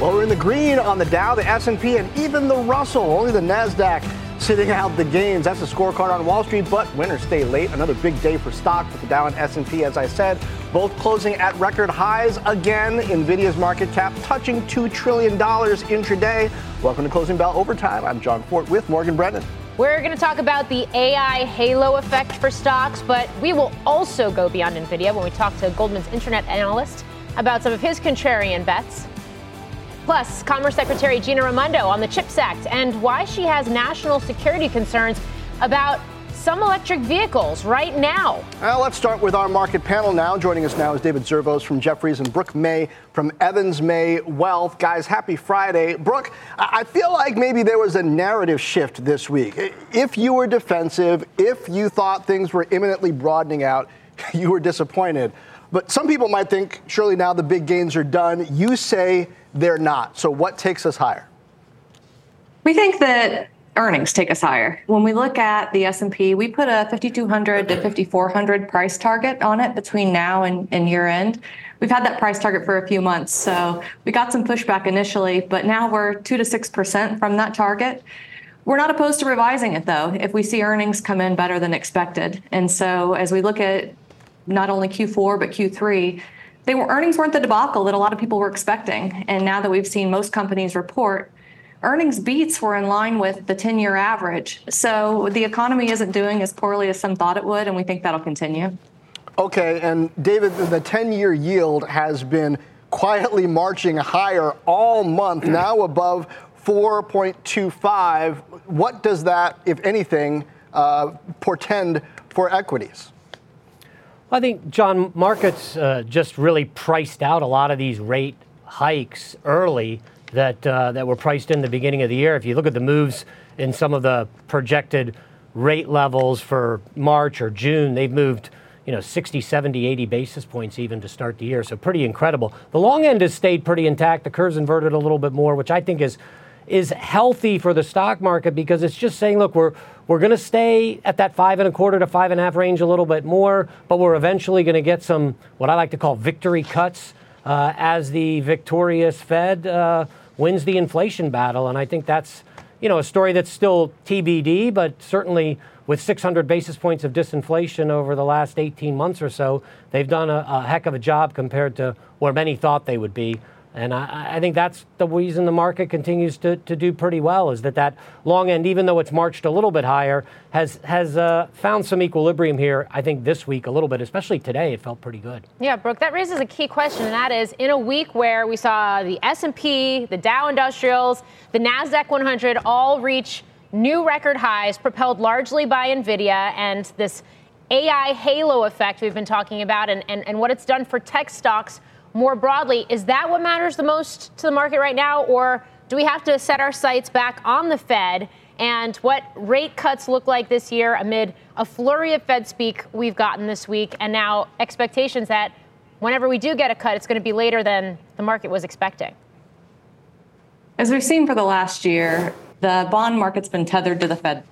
Well, we're in the green on the Dow, the S&P, and even the Russell. Only the Nasdaq sitting out the gains. That's the scorecard on Wall Street, but winners stay late. Another big day for stocks with the Dow and S&P, as I said, both closing at record highs again. Nvidia's market cap touching $2 trillion intraday. Welcome to Closing Bell Overtime. I'm Jon Fortt with Morgan Brennan. We're going to talk about the AI halo effect for stocks, but we will also go beyond Nvidia when we talk to Goldman's internet analyst about some of his contrarian bets. Plus, Commerce Secretary Gina Raimondo on the CHIPS Act and why she has national security concerns about some electric vehicles right now. Well, let's start with our market panel now. Joining us now is David Zervos from Jefferies and Brooke May from Evans May Wealth. Guys, happy Friday. Brooke, I feel like maybe there was a narrative shift this week. If you were defensive, if you thought things were imminently broadening out, you were disappointed. But some people might think, surely now the big gains are done. You say they're not. So what takes us higher? We think that earnings take us higher. When we look at the S&P, we put a 5200 to 5400 price target on it between now and, and year end. We've had that price target for a few months, so we got some pushback initially, but now we're 2 to 6% from that target. We're not opposed to revising it though if we see earnings come in better than expected. And so as we look at not only Q4 but Q3, they were earnings weren't the debacle that a lot of people were expecting. And now that we've seen most companies report, earnings beats were in line with the 10 year average. So the economy isn't doing as poorly as some thought it would, and we think that'll continue. Okay, and David, the 10 year yield has been quietly marching higher all month, now above 4.25. What does that, if anything, uh, portend for equities? I think, Jon, markets uh, just really priced out a lot of these rate hikes early that, uh, that were priced in the beginning of the year. If you look at the moves in some of the projected rate levels for March or June, they've moved you know 60 70 80 basis points even to start the year. So pretty incredible. The long end has stayed pretty intact. The curve's inverted a little bit more which i think is is healthy for the stock market because it's just saying, look, we're we're going to stay at that five and a quarter to five and a half range a little bit more, but we're eventually going to get some what I like to call victory cuts uh, as the victorious Fed uh, wins the inflation battle, and I think that's you know a story that's still TBD, but certainly with 600 basis points of disinflation over the last 18 months or so, they've done a, a heck of a job compared to where many thought they would be. And I, I, think that's the reason the market continues to, to do pretty well is that that long end, even though it's marched a little bit higher, has has uh, found some equilibrium here. I think this week a little bit, especially today, it felt pretty good. Yeah, Brooke, that raises a key question, and that is in a week where we saw the S&P, the Dow Industrials, the Nasdaq 100 all reach new record highs, propelled largely by Nvidia and this AI halo effect we've been talking about, and, and, and what it's done for tech stocks more broadly. Is that what matters the most to the market right now? Or do we have to set our sights back on the Fed and what rate cuts look like this year amid a flurry of Fed speak we've gotten this week and now expectations that whenever we do get a cut, it's going to be later than the market was expecting? As we've seen for the last year, the bond market's been tethered to the Fed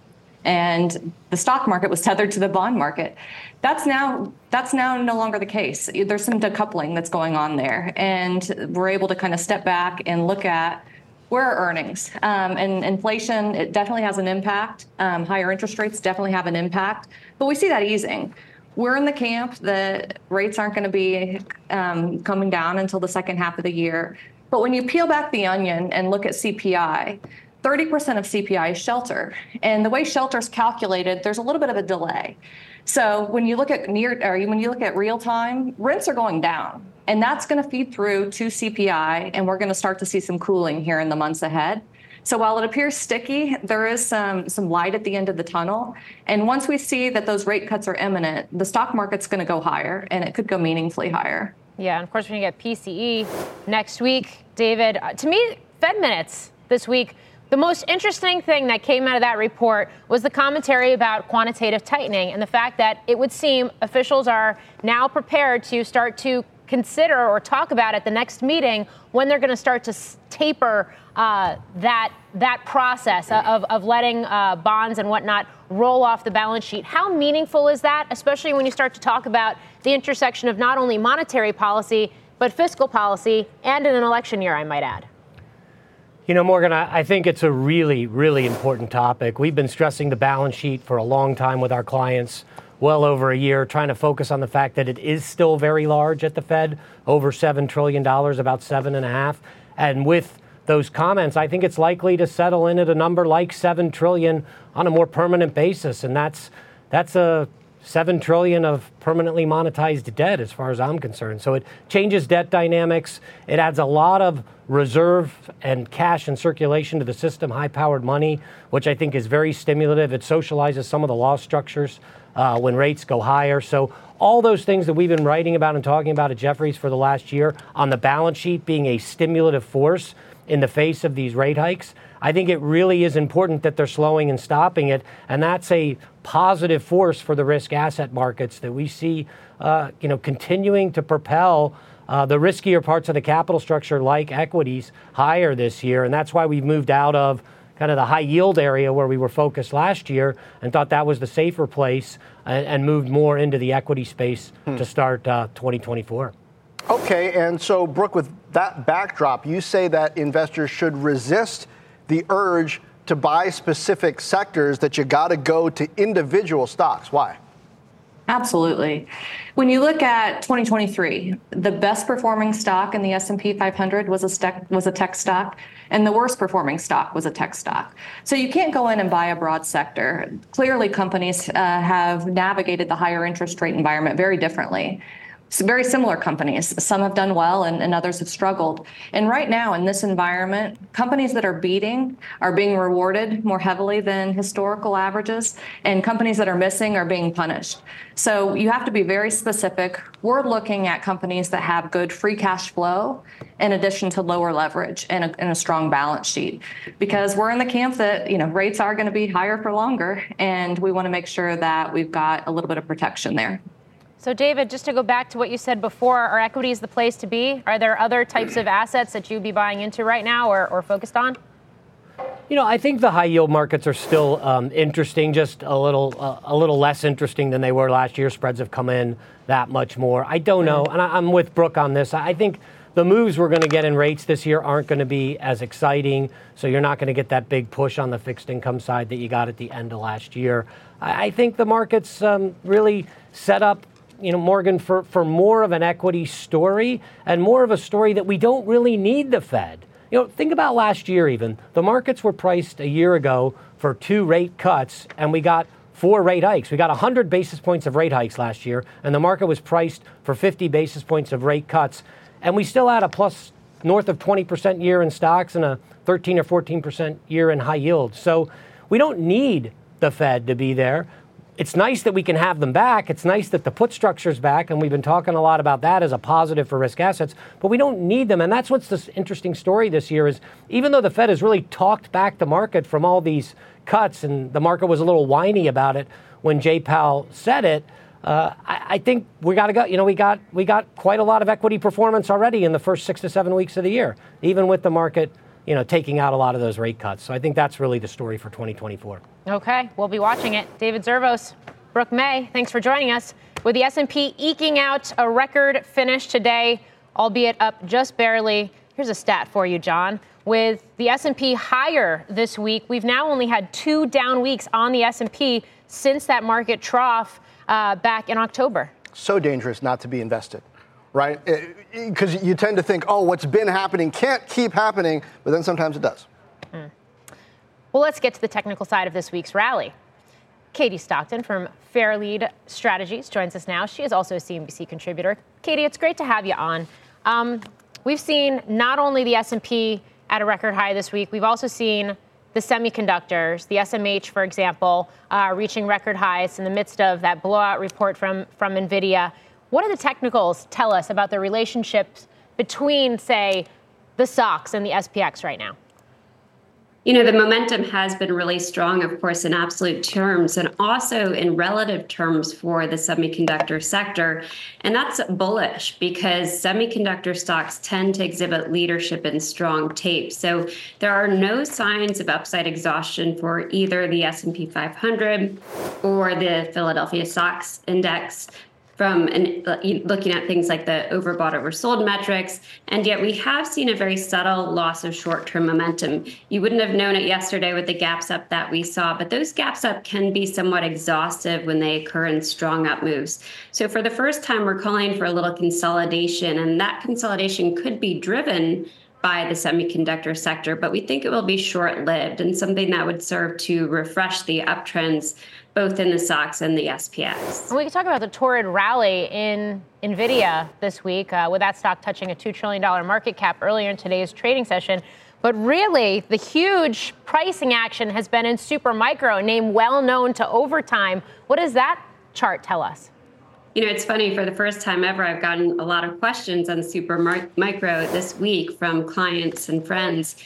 and the stock market was tethered to the bond market. That's now that's now no longer the case. There's some decoupling that's going on there, and we're able to kind of step back and look at where are earnings um, and inflation. It definitely has an impact. Um, higher interest rates definitely have an impact, but we see that easing. We're in the camp that rates aren't going to be um, coming down until the second half of the year. But when you peel back the onion and look at CPI, 30% of CPI is shelter. And the way shelter is calculated, there's a little bit of a delay. So when you look at near or when you look at real time, rents are going down. And that's going to feed through to CPI and we're going to start to see some cooling here in the months ahead. So while it appears sticky, there is some some light at the end of the tunnel. And once we see that those rate cuts are imminent, the stock market's going to go higher and it could go meaningfully higher. Yeah, and of course when you get PCE next week, David, uh, to me Fed minutes this week the most interesting thing that came out of that report was the commentary about quantitative tightening and the fact that it would seem officials are now prepared to start to consider or talk about at the next meeting when they're going to start to taper uh, that that process of, of letting uh, bonds and whatnot roll off the balance sheet. How meaningful is that, especially when you start to talk about the intersection of not only monetary policy but fiscal policy and in an election year, I might add. You know, Morgan, I, I, think it's a really, really important topic. We've been stressing the balance sheet for a long time with our clients, well over a year, trying to focus on the fact that it is still very large at the Fed, over $7 trillion, about seven and a half. And with those comments, I think it's likely to settle in at a number like seven trillion on a more permanent basis. And that's that's a seven trillion of permanently monetized debt as far as I'm concerned. So it changes debt dynamics. It adds a lot of reserve and cash and circulation to the system, high powered money, which I think is very stimulative. It socializes some of the law structures uh, when rates go higher. So all those things that we've been writing about and talking about at Jefferies for the last year on the balance sheet being a stimulative force in the face of these rate hikes. I think it really is important that they're slowing and stopping it, and that's a positive force for the risk asset markets that we see, uh, you know, continuing to propel uh, the riskier parts of the capital structure, like equities, higher this year, and that's why we've moved out of kind of the high yield area where we were focused last year and thought that was the safer place and, and moved more into the equity space hmm. to start uh, 2024. Okay, and so Brooke, with that backdrop, you say that investors should resist the urge to buy specific sectors that you got to go to individual stocks. Why? Absolutely. When you look at 2023, the best performing stock in the S&P 500 was a was a tech stock and the worst performing stock was a tech stock. So you can't go in and buy a broad sector. Clearly companies uh, have navigated the higher interest rate environment very differently very similar companies. Some have done well and, and, others have struggled. And right now, in this environment, companies that are beating are being rewarded more heavily than historical averages, and companies that are missing are being punished. So you have to be very specific. We're looking at companies that have good free cash flow in addition to lower leverage and a, and a strong balance sheet because we're in the camp that you know rates are going to be higher for longer and we want to make sure that we've got a little bit of protection there so, David, just to go back to what you said before, are equities the place to be? Are there other types of assets that you'd be buying into right now or, or focused on? You know, I think the high yield markets are still um, interesting, just a little uh, a little less interesting than they were last year. Spreads have come in that much more. I don't know, and I, am with Brooke on this. I think the moves we're going to get in rates this year aren't going to be as exciting, so you're not going to get that big push on the fixed income side that you got at the end of last year. I, I think the markets um, really set up you know, Morgan, for, for more of an equity story and more of a story that we don't really need the Fed. You know, think about last year even. The markets were priced a year ago for two rate cuts, and we got four rate hikes. We got 100 basis points of rate hikes last year, and the market was priced for 50 basis points of rate cuts. And we still had a plus north of 20% year in stocks and a 13 or 14% year in high yield. So we don't need the Fed to be there it's nice that we can have them back. It's nice that the put structure's back, and we've been talking a lot about that as a positive for risk assets, but we don't need them. And that's what's this interesting story this year is even though the Fed has really talked back the market from all these cuts, and the market was a little whiny about it when Jay Powell said it, uh, I, I, think we got to go. You know, we got we got quite a lot of equity performance already in the first six to seven weeks of the year, even with the market you know, taking out a lot of those rate cuts. So I think that's really the story for 2024. Okay, we'll be watching it. David Zervos, Brooke May, thanks for joining us. With the S&P eking out a record finish today, albeit up just barely. Here's a stat for you, Jon. With the S&P higher this week, we've now only had two down weeks on the S&P since that market trough uh, back in October. So dangerous not to be invested right? Because you tend to think, oh, what's been happening can't keep happening, but then sometimes it does. Mm. Well, let's get to the technical side of this week's rally. Katie Stockton from Fairlead Strategies joins us now. She is also a CNBC contributor. Katie, it's great to have you on. Um, we've seen not only the S&P at a record high this week, we've also seen the semiconductors, the SMH, for example, uh, reaching record highs in the midst of that blowout report from, from NVIDIA. What do the technicals tell us about the relationships between, say, the SOX and the SPX right now? You know, the momentum has been really strong, of course, in absolute terms and also in relative terms for the semiconductor sector. And that's bullish because semiconductor stocks tend to exhibit leadership in strong tape. So there are no signs of upside exhaustion for either the S&P 500 or the Philadelphia SOX index from an, uh, looking at things like the overbought, oversold metrics. And yet we have seen a very subtle loss of short term momentum. You wouldn't have known it yesterday with the gaps up that we saw, but those gaps up can be somewhat exhaustive when they occur in strong up moves. So for the first time, we're calling for a little consolidation, and that consolidation could be driven by the semiconductor sector, but we think it will be short lived and something that would serve to refresh the uptrends both in the SOX and the SPX. And we can talk about the torrid rally in NVIDIA this week, uh, with that stock touching a $2 trillion market cap earlier in today's trading session. But really, the huge pricing action has been in Supermicro, a name well known to Overtime. What does that chart tell us? You know, it's funny, for the first time ever, I've gotten a lot of questions on Supermicro this week from clients and friends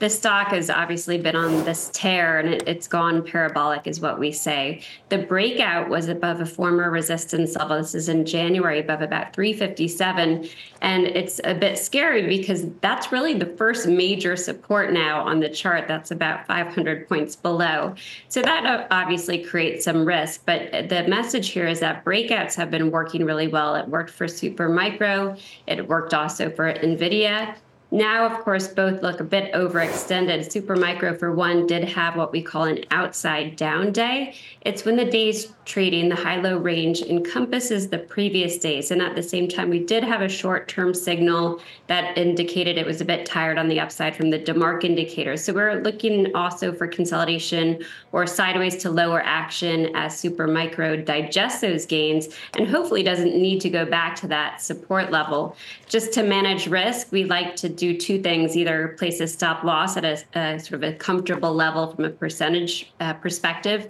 the stock has obviously been on this tear and it, has gone parabolic, is what we say. The breakout was above a former resistance level. This is in January, above about 357. And it's a bit scary because that's really the first major support now on the chart. That's about 500 points below. So that uh, obviously creates some risk. But the message here is that breakouts have been working really well. It worked for Supermicro, it worked also for NVIDIA. Now, of course, both look a bit overextended. Supermicro, for one, did have what we call an outside down day. It's when the days trading, the high low range encompasses the previous days. And at the same time, we did have a short term signal that indicated it was a bit tired on the upside from the DeMark indicator. So we're looking also for consolidation or sideways to lower action as Supermicro digests those gains and hopefully doesn't need to go back to that support level. Just to manage risk, we like to do two things either place a stop loss at a, a sort of a comfortable level from a percentage uh, perspective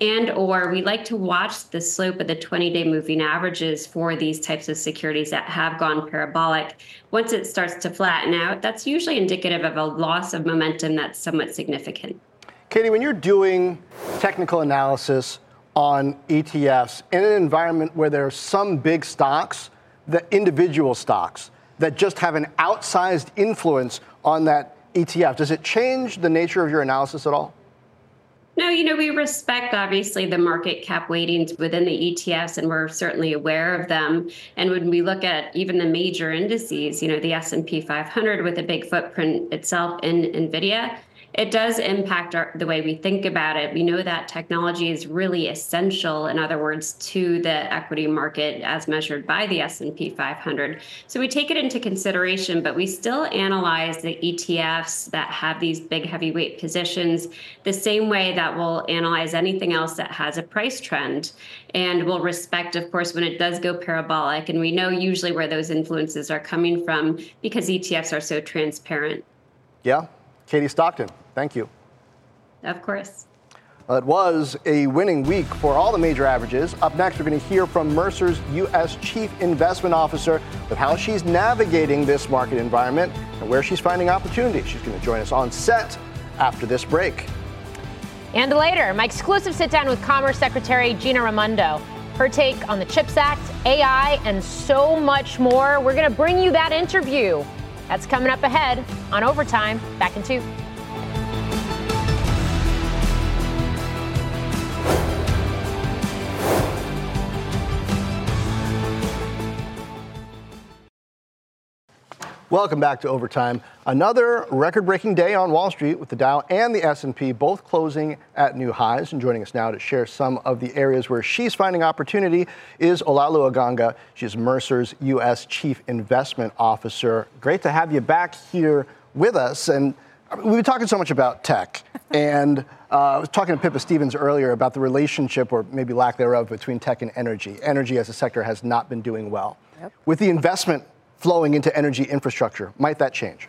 and or we like to watch the slope of the 20-day moving averages for these types of securities that have gone parabolic. Once it starts to flatten out that's usually indicative of a loss of momentum that's somewhat significant. Katie when you're doing technical analysis on etfs in an environment where there are some big stocks the individual stocks that just have an outsized influence on that ETF. Does it change the nature of your analysis at all? No, you know, we respect obviously the market cap weightings within the ETFs and we're certainly aware of them. And when we look at even the major indices, you know, the S&P 500 with a big footprint itself in Nvidia, it does impact our, the way we think about it. We know that technology is really essential, in other words, to the equity market as measured by the S&P 500. So we take it into consideration, but we still analyze the ETFs that have these big heavyweight positions the same way that we'll analyze anything else that has a price trend. And we'll respect, of course, when it does go parabolic. And we know usually where those influences are coming from because ETFs are so transparent. Yeah. Katie Stockton, Thank you. Of course. Well, it was a winning week for all the major averages. Up next, we're going to hear from Mercer's U.S. Chief Investment Officer with how she's navigating this market environment and where she's finding opportunities. She's going to join us on set after this break. And later, my exclusive sit down with Commerce Secretary Gina Raimondo. Her take on the CHIPS Act, AI, and so much more. We're going to bring you that interview. That's coming up ahead on Overtime. Back in two. Welcome back to Overtime. Another record-breaking day on Wall Street with the Dow and the S&P both closing at new highs. And joining us now to share some of the areas where she's finding opportunity is Olaolu Aganga. She's Mercer's U.S. Chief Investment Officer. Great to have you back here with us. And we've been talking so much about tech. and uh, I was talking to Pippa Stevens earlier about the relationship, or maybe lack thereof, between tech and energy. Energy as a sector has not been doing well. Yep. With the investment flowing into energy infrastructure. Might that change?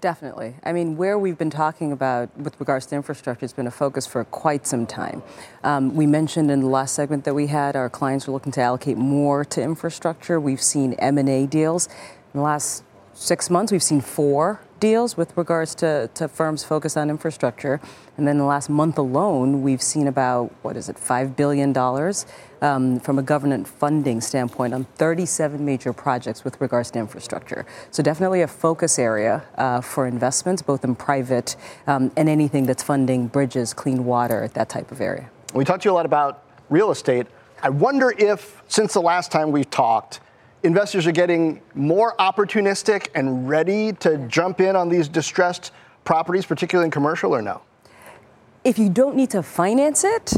Definitely. I mean, where we've been talking about with regards to infrastructure has been a focus for quite some time. Um, we mentioned in the last segment that we had our clients are looking to allocate more to infrastructure. We've seen M&A deals. In the last six months, we've seen four deals with regards to, to firms focused on infrastructure. And then the last month alone, we've seen about, what is it, $5 billion um, from a government funding standpoint on 37 major projects with regards to infrastructure. So definitely a focus area uh, for investments, both in private um, and anything that's funding bridges, clean water, that type of area. We talked to you a lot about real estate. I wonder if, since the last time we've talked, investors are getting more opportunistic and ready to jump in on these distressed properties, particularly in commercial, or no? If you don't need to finance it,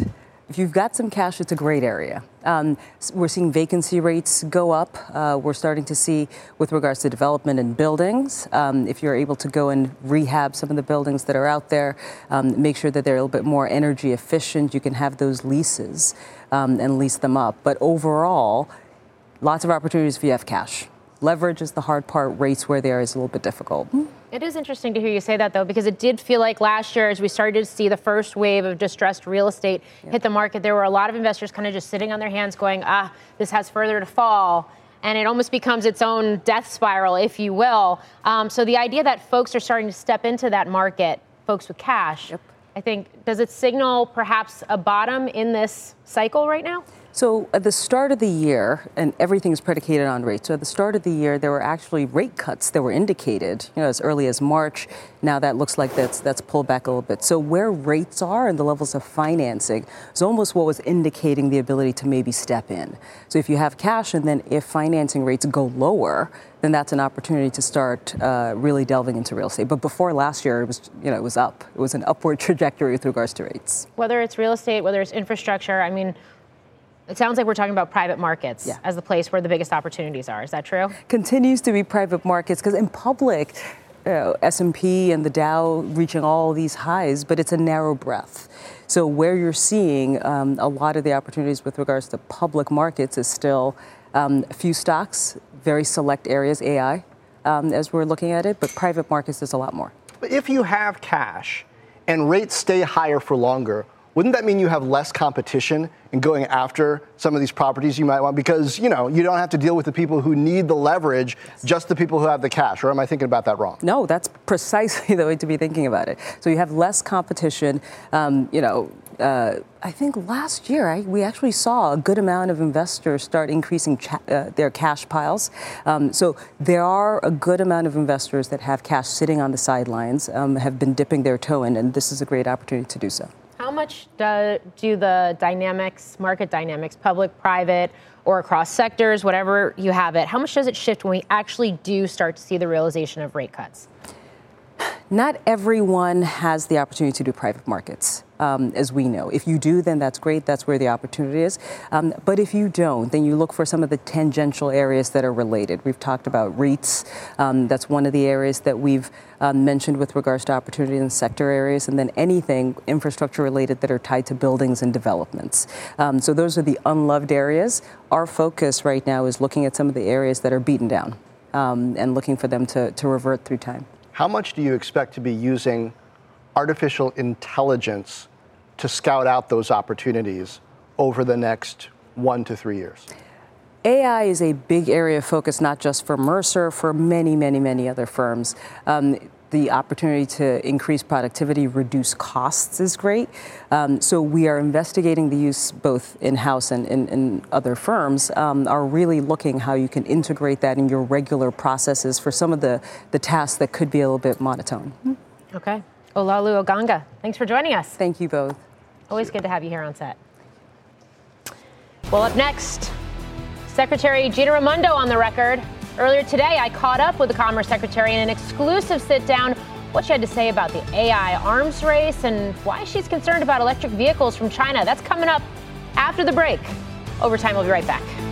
if you've got some cash, it's a great area. Um, we're seeing vacancy rates go up. Uh, we're starting to see, with regards to development and buildings, um, if you're able to go and rehab some of the buildings that are out there, um, make sure that they're a little bit more energy efficient, you can have those leases um, and lease them up. But overall, lots of opportunities if you have cash. Leverage is the hard part, rates where they are is a little bit difficult. It is interesting to hear you say that, though, because it did feel like last year, as we started to see the first wave of distressed real estate yeah. hit the market, there were a lot of investors kind of just sitting on their hands going, ah, this has further to fall. And it almost becomes its own death spiral, if you will. Um, so the idea that folks are starting to step into that market, folks with cash, yep. I think, does it signal perhaps a bottom in this cycle right now? So at the start of the year, and everything is predicated on rates. So at the start of the year, there were actually rate cuts that were indicated, you know, as early as March. Now that looks like that's that's pulled back a little bit. So where rates are and the levels of financing is almost what was indicating the ability to maybe step in. So if you have cash, and then if financing rates go lower, then that's an opportunity to start uh, really delving into real estate. But before last year, it was you know it was up. It was an upward trajectory with regards to rates. Whether it's real estate, whether it's infrastructure, I mean it sounds like we're talking about private markets yeah. as the place where the biggest opportunities are. Is that true? Continues to be private markets because in public, uh, S&P and the Dow reaching all these highs, but it's a narrow breath. So where you're seeing um, a lot of the opportunities with regards to public markets is still um, a few stocks, very select areas, AI, um, as we're looking at it, but private markets is a lot more. But if you have cash and rates stay higher for longer, wouldn't that mean you have less competition in going after some of these properties you might want? Because, you know, you don't have to deal with the people who need the leverage, yes. just the people who have the cash. Or am I thinking about that wrong? No, that's precisely the way to be thinking about it. So you have less competition. Um, you know, uh, I think last year I, we actually saw a good amount of investors start increasing cha- uh, their cash piles. Um, so there are a good amount of investors that have cash sitting on the sidelines, um, have been dipping their toe in, and this is a great opportunity to do so. How much do, do the dynamics, market dynamics, public, private, or across sectors, whatever you have it, how much does it shift when we actually do start to see the realization of rate cuts? Not everyone has the opportunity to do private markets um, as we know. If you do, then that's great. That's where the opportunity is. Um, but if you don't, then you look for some of the tangential areas that are related. We've talked about REITs. Um, that's one of the areas that we've um, mentioned with regards to opportunity in sector areas, and then anything infrastructure related that are tied to buildings and developments. Um, so those are the unloved areas. Our focus right now is looking at some of the areas that are beaten down um, and looking for them to, to revert through time. How much do you expect to be using artificial intelligence to scout out those opportunities over the next one to three years? AI is a big area of focus, not just for Mercer, for many, many, many other firms. Um, the opportunity to increase productivity, reduce costs is great. Um, so we are investigating the use both in-house and in, other firms. Um, are really looking how you can integrate that in your regular processes for some of the the tasks that could be a little bit monotone. Okay. Olaolu Aganga, thanks for joining us. Thank you both. Always good to have you here on set. Well, up next, Secretary Gina Raimondo on the record. Earlier today, I caught up with the Commerce Secretary in an exclusive sit down. What she had to say about the AI arms race and why she's concerned about electric vehicles from China. That's coming up after the break. Overtime, we'll be right back.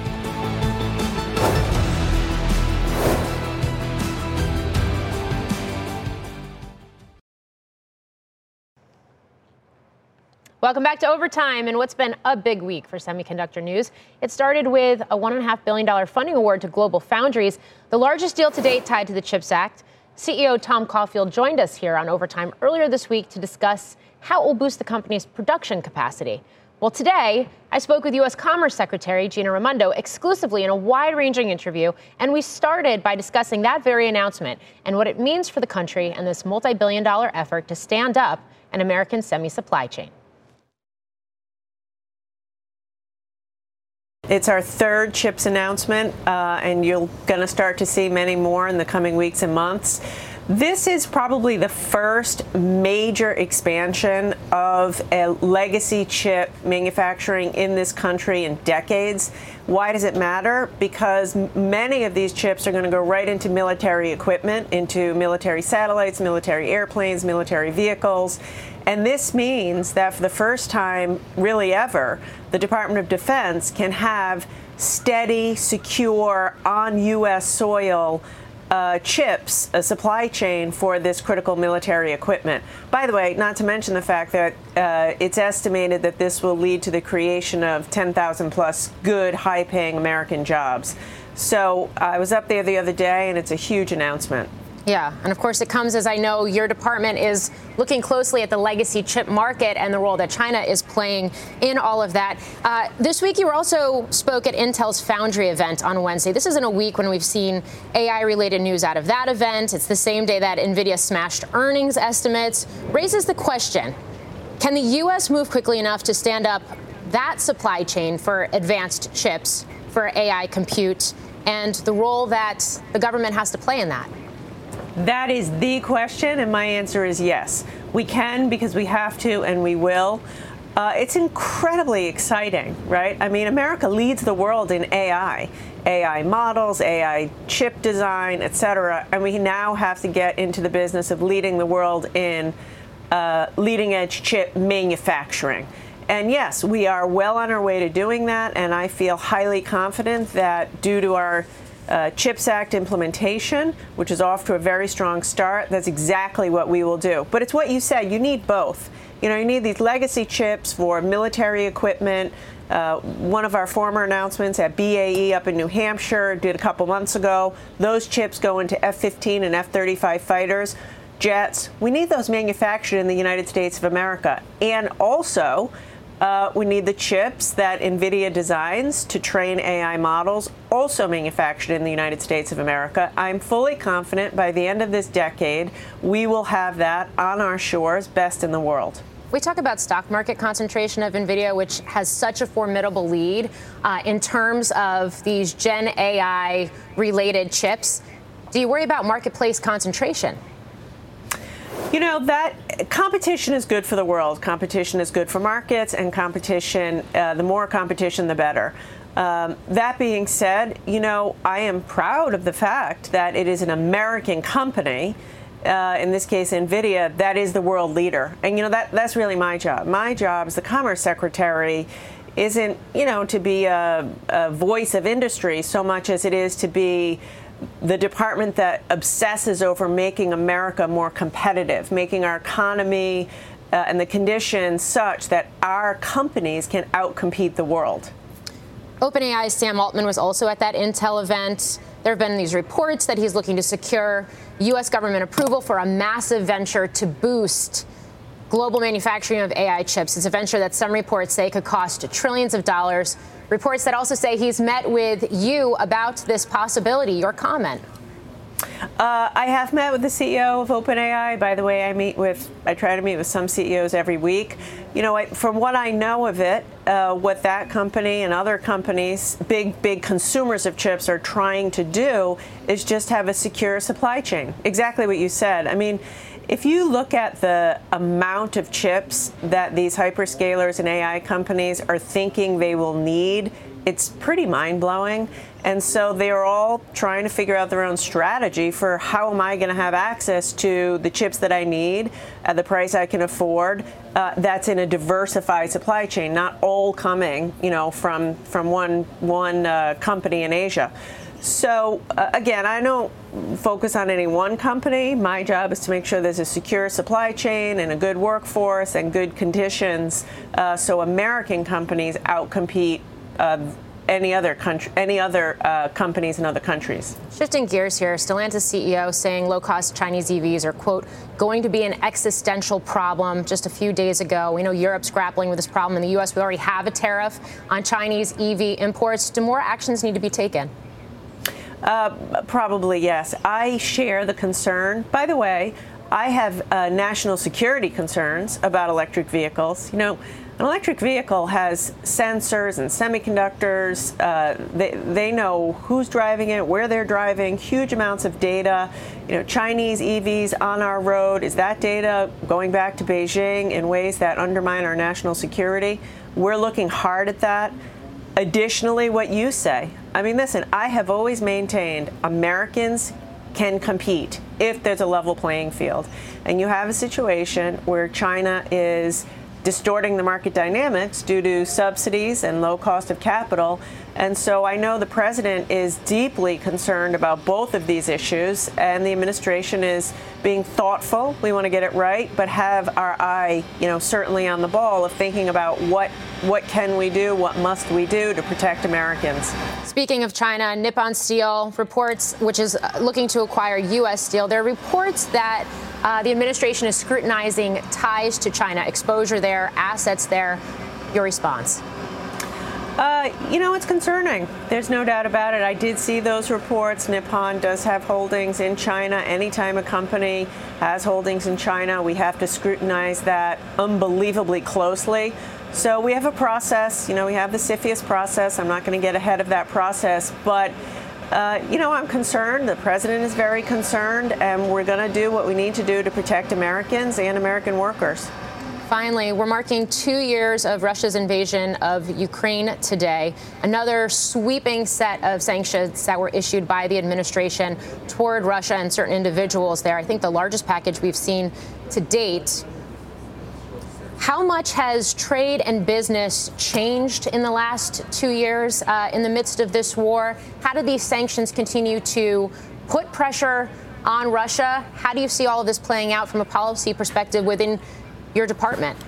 Welcome back to Overtime and what's been a big week for semiconductor news. It started with a $1.5 billion funding award to Global Foundries, the largest deal to date tied to the CHIPS Act. CEO Tom Caulfield joined us here on Overtime earlier this week to discuss how it will boost the company's production capacity. Well, today, I spoke with U.S. Commerce Secretary Gina Raimondo exclusively in a wide ranging interview, and we started by discussing that very announcement and what it means for the country and this multi billion dollar effort to stand up an American semi supply chain. It's our third CHIPS announcement, uh, and you're going to start to see many more in the coming weeks and months. This is probably the first major expansion of a legacy chip manufacturing in this country in decades. Why does it matter? Because many of these chips are going to go right into military equipment, into military satellites, military airplanes, military vehicles. And this means that for the first time, really ever, the Department of Defense can have steady, secure, on U.S. soil uh, chips, a supply chain for this critical military equipment. By the way, not to mention the fact that uh, it's estimated that this will lead to the creation of 10,000 plus good, high paying American jobs. So I was up there the other day, and it's a huge announcement. Yeah, and of course, it comes as I know your department is looking closely at the legacy chip market and the role that China is playing in all of that. Uh, this week, you also spoke at Intel's Foundry event on Wednesday. This isn't a week when we've seen AI related news out of that event. It's the same day that NVIDIA smashed earnings estimates. Raises the question can the U.S. move quickly enough to stand up that supply chain for advanced chips for AI compute and the role that the government has to play in that? That is the question, and my answer is yes. We can because we have to and we will. Uh, it's incredibly exciting, right? I mean, America leads the world in AI, AI models, AI chip design, et cetera, and we now have to get into the business of leading the world in uh, leading edge chip manufacturing. And yes, we are well on our way to doing that, and I feel highly confident that due to our uh, CHIPS Act implementation, which is off to a very strong start. That's exactly what we will do. But it's what you said. You need both. You know, you need these legacy chips for military equipment. Uh, one of our former announcements at BAE up in New Hampshire did a couple months ago. Those chips go into F 15 and F 35 fighters, jets. We need those manufactured in the United States of America. And also, uh, we need the chips that NVIDIA designs to train AI models, also manufactured in the United States of America. I'm fully confident by the end of this decade, we will have that on our shores, best in the world. We talk about stock market concentration of NVIDIA, which has such a formidable lead uh, in terms of these Gen AI related chips. Do you worry about marketplace concentration? You know, that competition is good for the world. Competition is good for markets, and competition, uh, the more competition, the better. Um, that being said, you know, I am proud of the fact that it is an American company. Uh, in this case, NVIDIA, that is the world leader. And, you know, that, that's really my job. My job as the Commerce Secretary isn't, you know, to be a, a voice of industry so much as it is to be the department that obsesses over making America more competitive, making our economy uh, and the conditions such that our companies can outcompete the world. OpenAI's Sam Altman was also at that Intel event. There have been these reports that he's looking to secure U.S. government approval for a massive venture to boost global manufacturing of AI chips. It's a venture that some reports say could cost trillions of dollars. Reports that also say he's met with you about this possibility. Your comment? Uh, I have met with the CEO of OpenAI. By the way, I meet with, I try to meet with some CEOs every week. You know, I, from what I know of it, uh, what that company and other companies, big, big consumers of chips, are trying to do is just have a secure supply chain. Exactly what you said. I mean, if you look at the amount of chips that these hyperscalers and AI companies are thinking they will need, it's pretty mind blowing. And so they're all trying to figure out their own strategy for how am I going to have access to the chips that I need at the price I can afford. Uh, that's in a diversified supply chain, not all coming, you know, from from one one uh, company in Asia. So uh, again, I don't focus on any one company. My job is to make sure there's a secure supply chain and a good workforce and good conditions, uh, so American companies outcompete. Uh, any other country, any other uh, companies in other countries. Shifting gears here, Stellantis CEO saying low-cost Chinese EVs are quote going to be an existential problem. Just a few days ago, we know Europe's grappling with this problem. In the U.S., we already have a tariff on Chinese EV imports. Do more actions need to be taken? Uh, probably yes. I share the concern. By the way, I have uh, national security concerns about electric vehicles. You know, An electric vehicle has sensors and semiconductors. Uh, they, they know who's driving it, where they're driving, huge amounts of data. You know, Chinese EVs on our road, is that data going back to Beijing in ways that undermine our national security? We're looking hard at that. Additionally, what you say. I mean, listen, I have always maintained Americans can compete if there's a level playing field. And you have a situation where China is distorting the market dynamics due to subsidies and low cost of capital. And so I know the president is deeply concerned about both of these issues, and the administration is being thoughtful. We want to get it right, but have our eye, you know, certainly on the ball of thinking about what what can we do, what must we do to protect Americans. Speaking of China, Nippon Steel reports, which is looking to acquire U.S. steel, there are reports that uh, the administration is scrutinizing ties to China, exposure there, assets there. Your response? Uh, you know, it's concerning. There's no doubt about it. I did see those reports. Nippon does have holdings in China. Anytime a company has holdings in China, we have to scrutinize that unbelievably closely. So we have a process. You know, we have the CFIUS process. I'm not going to get ahead of that process, but uh, you know, I'm concerned. The president is very concerned, and we're going to do what we need to do to protect Americans and American workers. Finally, we're marking two years of Russia's invasion of Ukraine today. Another sweeping set of sanctions that were issued by the administration toward Russia and certain individuals there. I think the largest package we've seen to date. How much has trade and business changed in the last two years uh, in the midst of this war? How do these sanctions continue to put pressure on Russia? How do you see all of this playing out from a policy perspective within your department?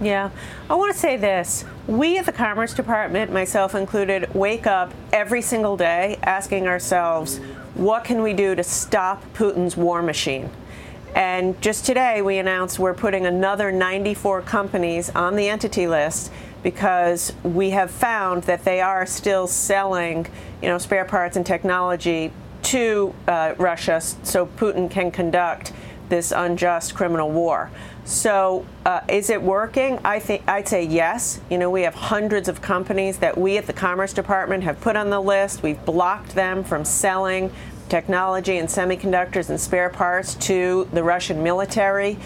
Yeah, I want to say this. We at the Commerce Department, myself included, wake up every single day asking ourselves, what can we do to stop Putin's war machine? And just today, we announced we're putting another 94 companies on the entity list because we have found that they are still selling, you know, spare parts and technology to uh, Russia, so Putin can conduct this unjust criminal war. So, uh, is it working? I think I'd say yes. You know, we have hundreds of companies that we at the Commerce Department have put on the list. We've blocked them from selling technology and semiconductors and spare parts to the Russian military.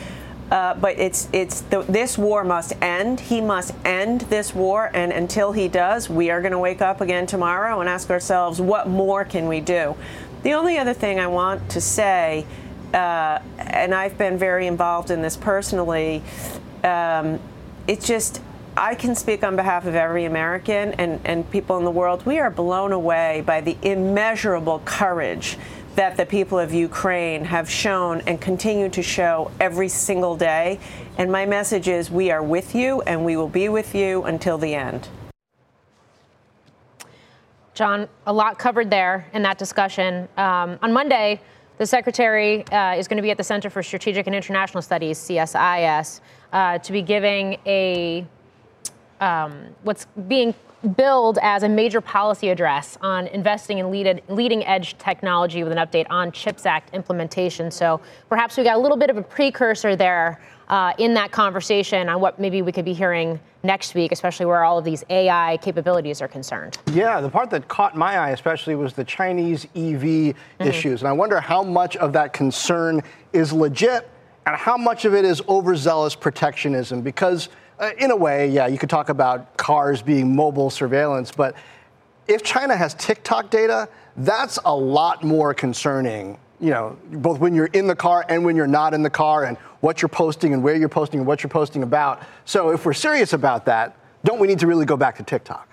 Uh, but it's it's the, this war must end. He must end this war, and until he does, we are going to wake up again tomorrow and ask ourselves, what more can we do? The only other thing I want to say, uh, and I've been very involved in this personally, um, it's just I can speak on behalf of every American and, and people in the world. We are blown away by the immeasurable courage that the people of Ukraine have shown and continue to show every single day. And my message is we are with you and we will be with you until the end. Jon, a lot covered there in that discussion. Um, on Monday, the Secretary uh, is going to be at the Center for Strategic and International Studies, CSIS, uh, to be giving a um, what's being billed as a major policy address on investing in lead, leading edge technology with an update on CHIPS Act implementation. So perhaps we got a little bit of a precursor there uh, in that conversation on what maybe we could be hearing next week, especially where all of these AI capabilities are concerned. Yeah, the part that caught my eye especially was the Chinese EV mm-hmm. issues. And I wonder how much of that concern is legit and how much of it is overzealous protectionism because uh, in a way, yeah, you could talk about cars being mobile surveillance, but if China has TikTok data, that's a lot more concerning, you know, both when you're in the car and when you're not in the car and what you're posting and where you're posting and what you're posting about. So if we're serious about that, don't we need to really go back to TikTok?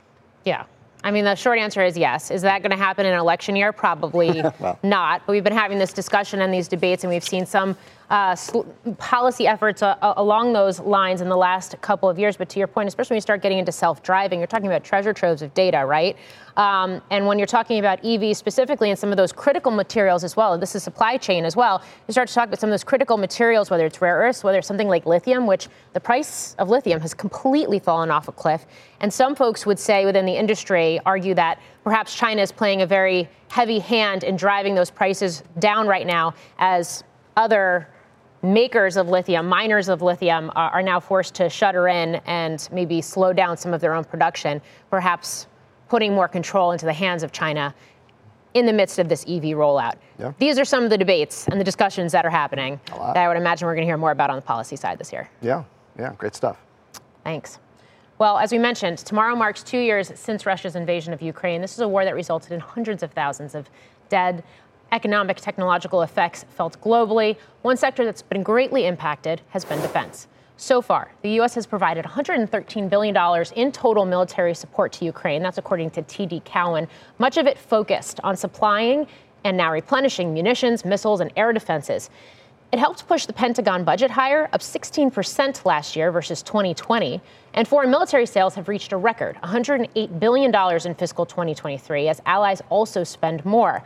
Yeah. I mean, the short answer is yes. Is that going to happen in an election year? Probably well. not. But we've been having this discussion and these debates, and we've seen some uh, policy efforts uh, along those lines in the last couple of years. But to your point, especially when you start getting into self-driving, you're talking about treasure troves of data, right? Um, and when you're talking about EVs specifically and some of those critical materials as well, this is supply chain as well, you start to talk about some of those critical materials, whether it's rare earths, whether it's something like lithium, which the price of lithium has completely fallen off a cliff. And some folks would say within the industry argue that perhaps China is playing a very heavy hand in driving those prices down right now as other makers of lithium, miners of lithium, are, are now forced to shutter in and maybe slow down some of their own production, perhaps putting more control into the hands of China in the midst of this EV rollout. Yeah. These are some of the debates and the discussions that are happening that I would imagine we're going to hear more about on the policy side this year. Yeah, yeah, great stuff. Thanks. Well, as we mentioned, tomorrow marks two years since Russia's invasion of Ukraine. This is a war that resulted in hundreds of thousands of dead. Economic, technological effects felt globally. One sector that's been greatly impacted has been defense. So far, the U.S. has provided $113 billion in total military support to Ukraine. That's according to TD Cowen, Much of it focused on supplying and now replenishing munitions, missiles, and air defenses. It helped push the Pentagon budget higher, up 16% last year versus 2020. And foreign military sales have reached a record $108 billion in fiscal 2023 as allies also spend more.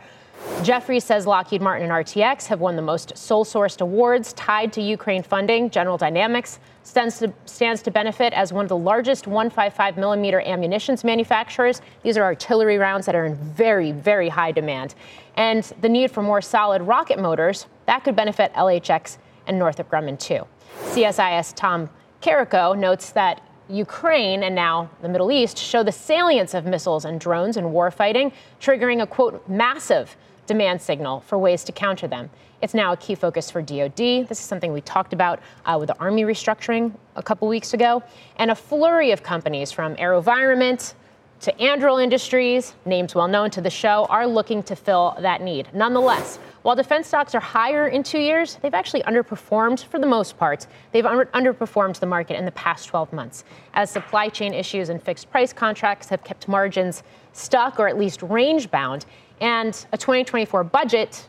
Jefferies says Lockheed Martin and RTX have won the most sole sourced awards tied to Ukraine funding. General Dynamics stands to, stands to benefit as one of the largest 155 millimeter ammunitions manufacturers. These are artillery rounds that are in very, very high demand. And the need for more solid rocket motors, that could benefit LHX and Northrop Grumman too. CSIS Tom Karako notes that Ukraine and now the Middle East show the salience of missiles and drones in warfighting, triggering a quote massive demand signal for ways to counter them. It's now a key focus for DoD. This is something we talked about uh, with the Army restructuring a couple weeks ago. And a flurry of companies from AeroVironment to Anduril Industries, names well known to the show, are looking to fill that need. Nonetheless, while defense stocks are higher in two years, they've actually underperformed for the most part. They've underperformed the market in the past 12 months as supply chain issues and fixed price contracts have kept margins stuck or at least range bound. And a 2024 budget,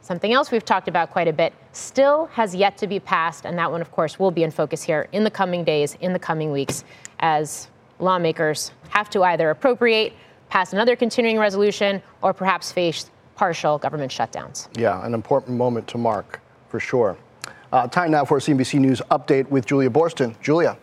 something else we've talked about quite a bit, still has yet to be passed. And that one, of course, will be in focus here in the coming days, in the coming weeks, as lawmakers have to either appropriate, pass another continuing resolution, or perhaps face partial government shutdowns. Yeah, an important moment to mark, for sure. Uh, time now for a CNBC News update with Julia Boorstin. Julia.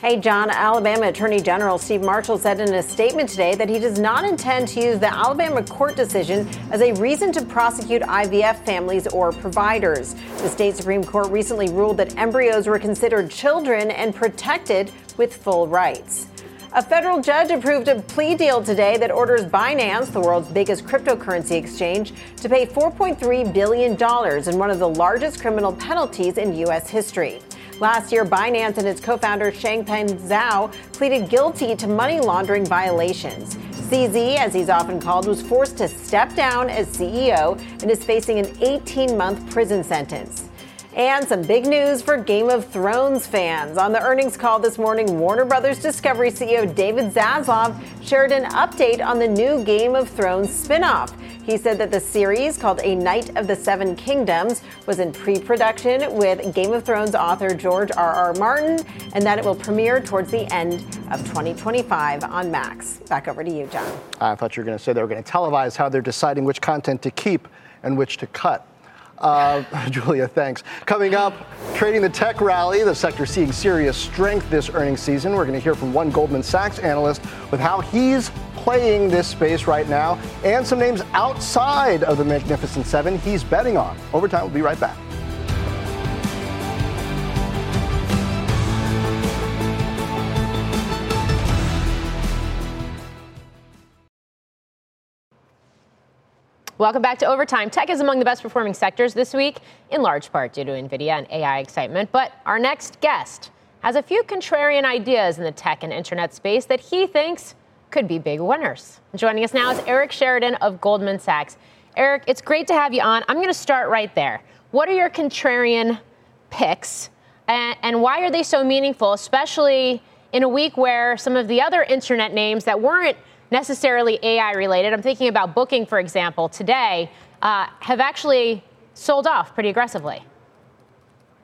Hey, Jon, Alabama Attorney General Steve Marshall said in a statement today that he does not intend to use the Alabama court decision as a reason to prosecute IVF families or providers. The state Supreme Court recently ruled that embryos were considered children and protected with full rights. A federal judge approved a plea deal today that orders Binance, the world's biggest cryptocurrency exchange, to pay $4.3 billion in one of the largest criminal penalties in U.S. history. Last year, Binance and its co founder Changpeng Zhao pleaded guilty to money laundering violations. CZ, as he's often called, was forced to step down as CEO and is facing an 18 month prison sentence. And some big news for Game of Thrones fans. On the earnings call this morning, Warner Brothers Discovery CEO David Zaslav shared an update on the new Game of Thrones spinoff. He said that the series, called A Knight of the Seven Kingdoms, was in pre production with Game of Thrones author George R. R. Martin, and that it will premiere towards the end of 2025 on Max. Back over to you, Jon. I thought you were going to say they were going to televise how they're deciding which content to keep and which to cut. Uh, Julia, thanks. Coming up, trading the tech rally, the sector seeing serious strength this earnings season. We're going to hear from one Goldman Sachs analyst with how he's playing this space right now and some names outside of the Magnificent Seven he's betting on. Overtime, we'll be right back. Welcome back to Overtime. Tech is among the best performing sectors this week, in large part due to NVIDIA and AI excitement. But our next guest has a few contrarian ideas in the tech and internet space that he thinks could be big winners. Joining us now is Eric Sheridan of Goldman Sachs. Eric, it's great to have you on. I'm going to start right there. What are your contrarian picks, and, and why are they so meaningful, especially in a week where some of the other internet names that weren't necessarily AI related. I'm thinking about Booking, for example, today, uh, have actually sold off pretty aggressively.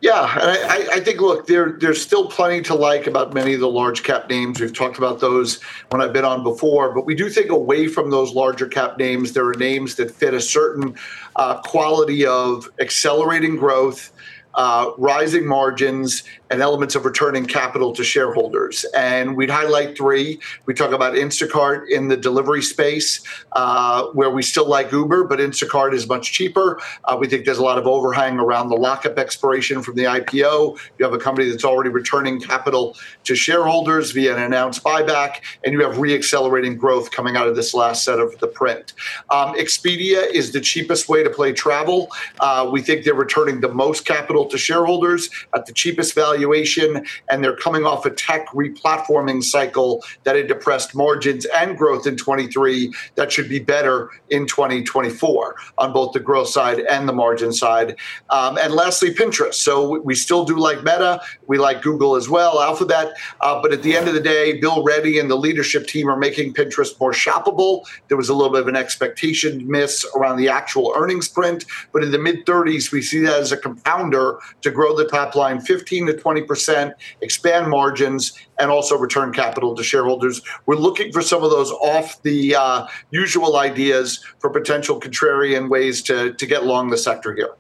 Yeah, I, I, think look, there there's still plenty to like about many of the large cap names. We've talked about those when I've been on before, but we do think away from those larger cap names, there are names that fit a certain uh, quality of accelerating growth uh, rising margins, and elements of returning capital to shareholders. And we'd highlight three. We talk about Instacart in the delivery space, uh, where we still like Uber, but Instacart is much cheaper. Uh, we think there's a lot of overhang around the lockup expiration from the IPO. You have a company that's already returning capital to shareholders via an announced buyback, and you have reaccelerating growth coming out of this last set of the print. Um, Expedia is the cheapest way to play travel. Uh, we think they're returning the most capital to shareholders at the cheapest valuation, and they're coming off a tech replatforming cycle that had depressed margins and growth in 23 that should be better in 2024 on both the growth side and the margin side. Um, and lastly, Pinterest. So we still do like Meta, we like Google as well, Alphabet, uh, but at the end of the day, Bill Ready and the leadership team are making Pinterest more shoppable. There was a little bit of an expectation miss around the actual earnings print, but in the mid 30s, we see that as a compounder to grow the top line 15 to 20%, expand margins, and also return capital to shareholders. We're looking for some of those off the uh, usual ideas for potential contrarian ways to, to get long the sector here.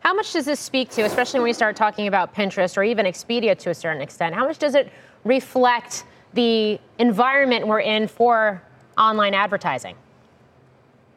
How much does this speak to, especially when we start talking about Pinterest or even Expedia to a certain extent? How much does it reflect the environment we're in for online advertising?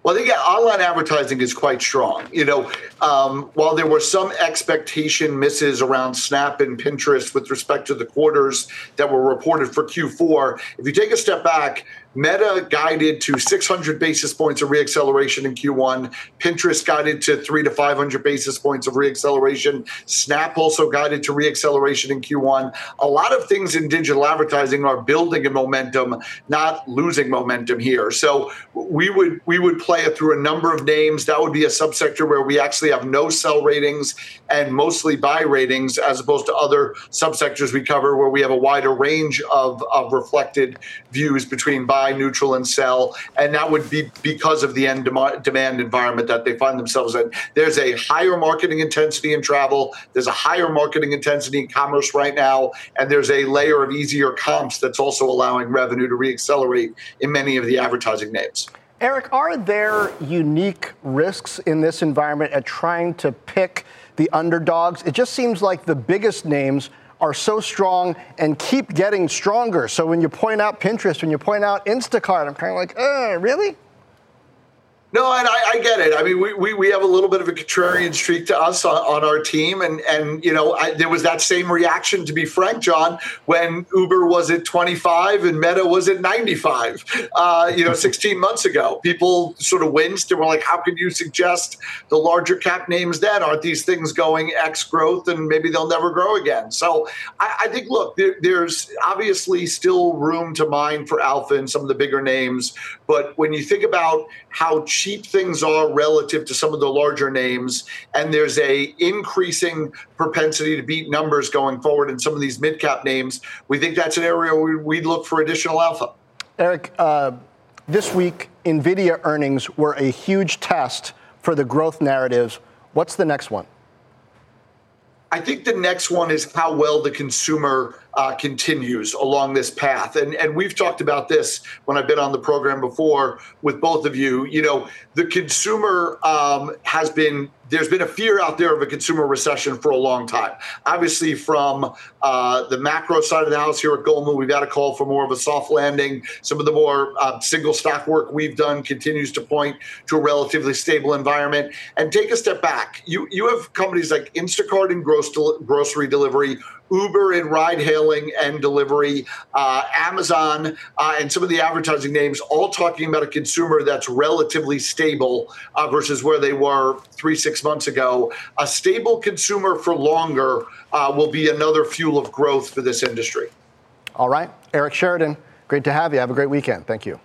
Well, I think online advertising is quite strong. You know, um, while there were some expectation misses around Snap and Pinterest with respect to the quarters that were reported for Q4, if you take a step back, Meta guided to 600 basis points of reacceleration in Q1. Pinterest guided to three to 500 basis points of reacceleration. Snap also guided to reacceleration in Q1. A lot of things in digital advertising are building a momentum, not losing momentum here. So we would we would play it through a number of names. That would be a subsector where we actually have no sell ratings and mostly buy ratings, as opposed to other subsectors we cover where we have a wider range of, of reflected views between buy neutral, and sell. And that would be because of the end dem- demand environment that they find themselves in. There's a higher marketing intensity in travel, there's a higher marketing intensity in commerce right now, and there's a layer of easier comps that's also allowing revenue to reaccelerate in many of the advertising names. Eric, are there unique risks in this environment at trying to pick the underdogs? It just seems like the biggest names are so strong and keep getting stronger. So when you point out Pinterest, when you point out Instacart, I'm kind of like, uh, really? No, and I, I, get it. I mean, we, we, we have a little bit of a contrarian streak to us on, on our team, and and you know, I, there was that same reaction, to be frank, Jon, when Uber was at 25 and Meta was at 95. Uh, you know, 16 months ago, people sort of winced and were like, "How can you suggest the larger cap names? Then aren't these things going X growth, and maybe they'll never grow again?" So I, I think, look, there, there's obviously still room to mine for alpha in some of the bigger names, but when you think about how cheap things are relative to some of the larger names, and there's a increasing propensity to beat numbers going forward in some of these mid cap names. We think that's an area we'd look for additional alpha. Eric, uh, this week, Nvidia earnings were a huge test for the growth narratives. What's the next one? I think the next one is how well the consumer uh, continues along this path. And, and we've talked about this when I've been on the program before with both of you. You know, the consumer um, has been there's been a fear out there of a consumer recession for a long time. Obviously, from uh, the macro side of the house here at Goldman, we've got a call for more of a soft landing. Some of the more uh, single stock work we've done continues to point to a relatively stable environment. And take a step back. You you have companies like Instacart and gross del- grocery delivery Uber in ride hailing and delivery, uh, Amazon, uh, and some of the advertising names, all talking about a consumer that's relatively stable uh, versus where they were three, six months ago. A stable consumer for longer uh, will be another fuel of growth for this industry. All right. Eric Sheridan, great to have you. Have a great weekend. Thank you.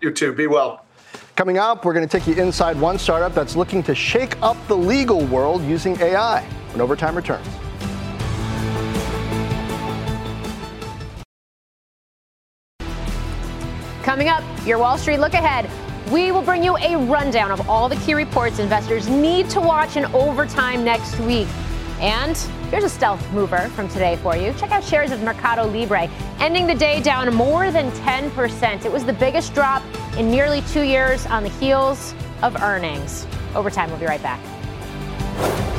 You too. Be well. Coming up, we're going to take you inside one startup that's looking to shake up the legal world using AI when overtime returns. Coming up, your Wall Street look ahead. We will bring you a rundown of all the key reports investors need to watch in overtime next week. And here's a stealth mover from today for you. Check out shares of Mercado Libre, ending the day down more than 10%. It was the biggest drop in nearly two years on the heels of earnings. Overtime, we'll be right back.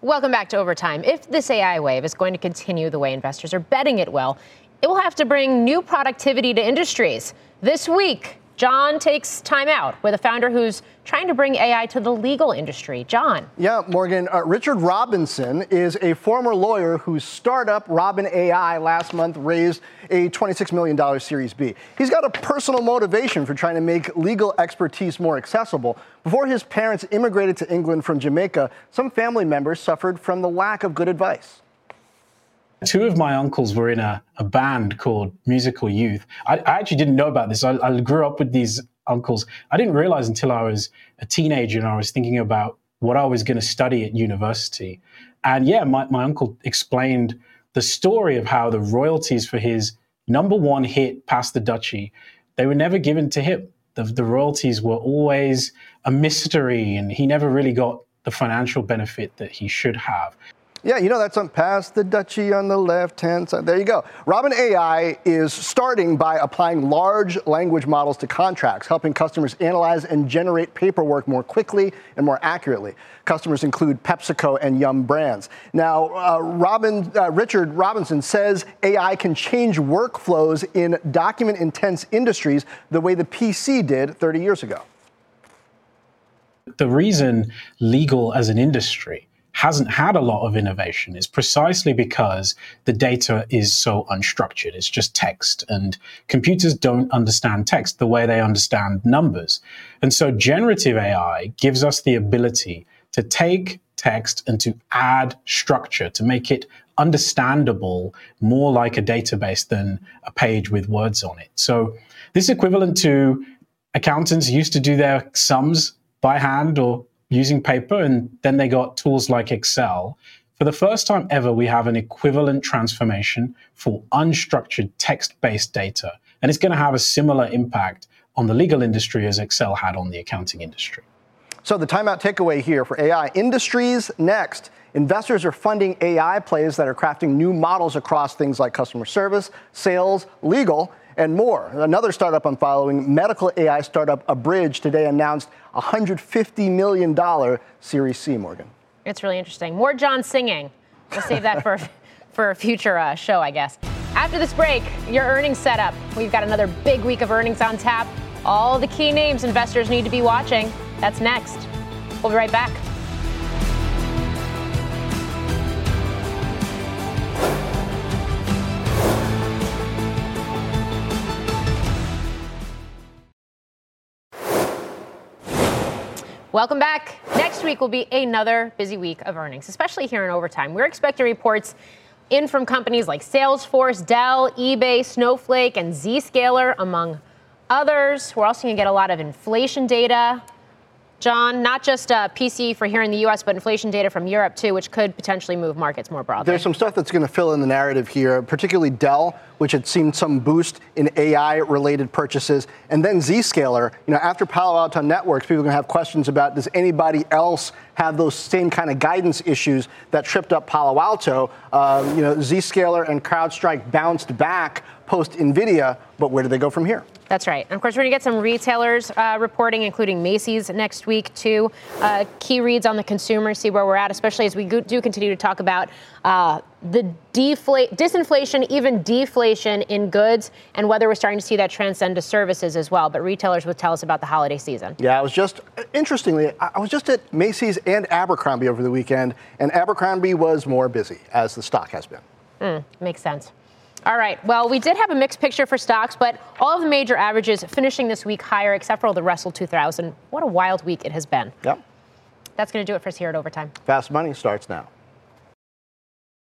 Welcome back to Overtime. If this AI wave is going to continue the way investors are betting it will, it will have to bring new productivity to industries. This week, Jon takes time out with a founder who's trying to bring AI to the legal industry. Jon. Yeah, Morgan. Uh, Richard Robinson is a former lawyer whose startup, Robin AI, last month raised a $26 million Series B. He's got a personal motivation for trying to make legal expertise more accessible. Before his parents immigrated to England from Jamaica, some family members suffered from the lack of good advice. Two of my uncles were in a, a band called Musical Youth. I, I actually didn't know about this. I, I grew up with these uncles. I didn't realize until I was a teenager and I was thinking about what I was going to study at university. And yeah, my, my uncle explained the story of how the royalties for his number one hit, Pass the Dutchie, they were never given to him. The, the royalties were always a mystery, and he never really got the financial benefit that he should have. Yeah, you know that's on past the dutchie on the left hand side. There you go. Robin AI is starting by applying large language models to contracts, helping customers analyze and generate paperwork more quickly and more accurately. Customers include PepsiCo and Yum brands. Now, uh, Robin, uh, Richard Robinson says AI can change workflows in document intense industries the way the PC did 30 years ago. The reason legal as an industry hasn't had a lot of innovation is precisely because the data is so unstructured. It's just text, and computers don't understand text the way they understand numbers. And so generative AI gives us the ability to take text and to add structure to make it understandable more like a database than a page with words on it. So this is equivalent to accountants used to do their sums by hand or using paper, and then they got tools like Excel. For the first time ever, we have an equivalent transformation for unstructured text based data. And it's going to have a similar impact on the legal industry as Excel had on the accounting industry. So, the timeout takeaway here for AI industries next. Investors are funding AI plays that are crafting new models across things like customer service, sales, legal, and more. Another startup I'm following, medical AI startup Abridge, today announced $150 million Series C, Morgan. It's really interesting. More Jon singing. We'll save that for, for a future uh, show, I guess. After this break, your earnings setup. We've got another big week of earnings on tap. All the key names investors need to be watching. That's next. We'll be right back. Welcome back. Next week will be another busy week of earnings, especially here in overtime. We're expecting reports in from companies like Salesforce, Dell, eBay, Snowflake, and Zscaler, among others. We're also going to get a lot of inflation data Jon, not just uh, PC for here in the U.S., but inflation data from Europe too, which could potentially move markets more broadly. There's some stuff that's going to fill in the narrative here, particularly Dell, which had seen some boost in AI-related purchases, and then Zscaler. You know, after Palo Alto Networks, people are going to have questions about does anybody else have those same kind of guidance issues that tripped up Palo Alto? Uh, you know, Zscaler and CrowdStrike bounced back post Nvidia, but where do they go from here? That's right. And of course, we're going to get some retailers uh, reporting, including Macy's next week, too. Uh, key reads on the consumer, see where we're at, especially as we go- do continue to talk about uh, the deflate, disinflation, even deflation in goods, and whether we're starting to see that transcend to services as well. But retailers will tell us about the holiday season. Yeah, I was just, interestingly, I was just at Macy's and Abercrombie over the weekend, and Abercrombie was more busy, as the stock has been. Mm, makes sense. All right. Well, we did have a mixed picture for stocks, but all of the major averages finishing this week higher, except for the Russell 2000. What a wild week it has been. Yep. That's going to do it for us here at Overtime. Fast Money starts now.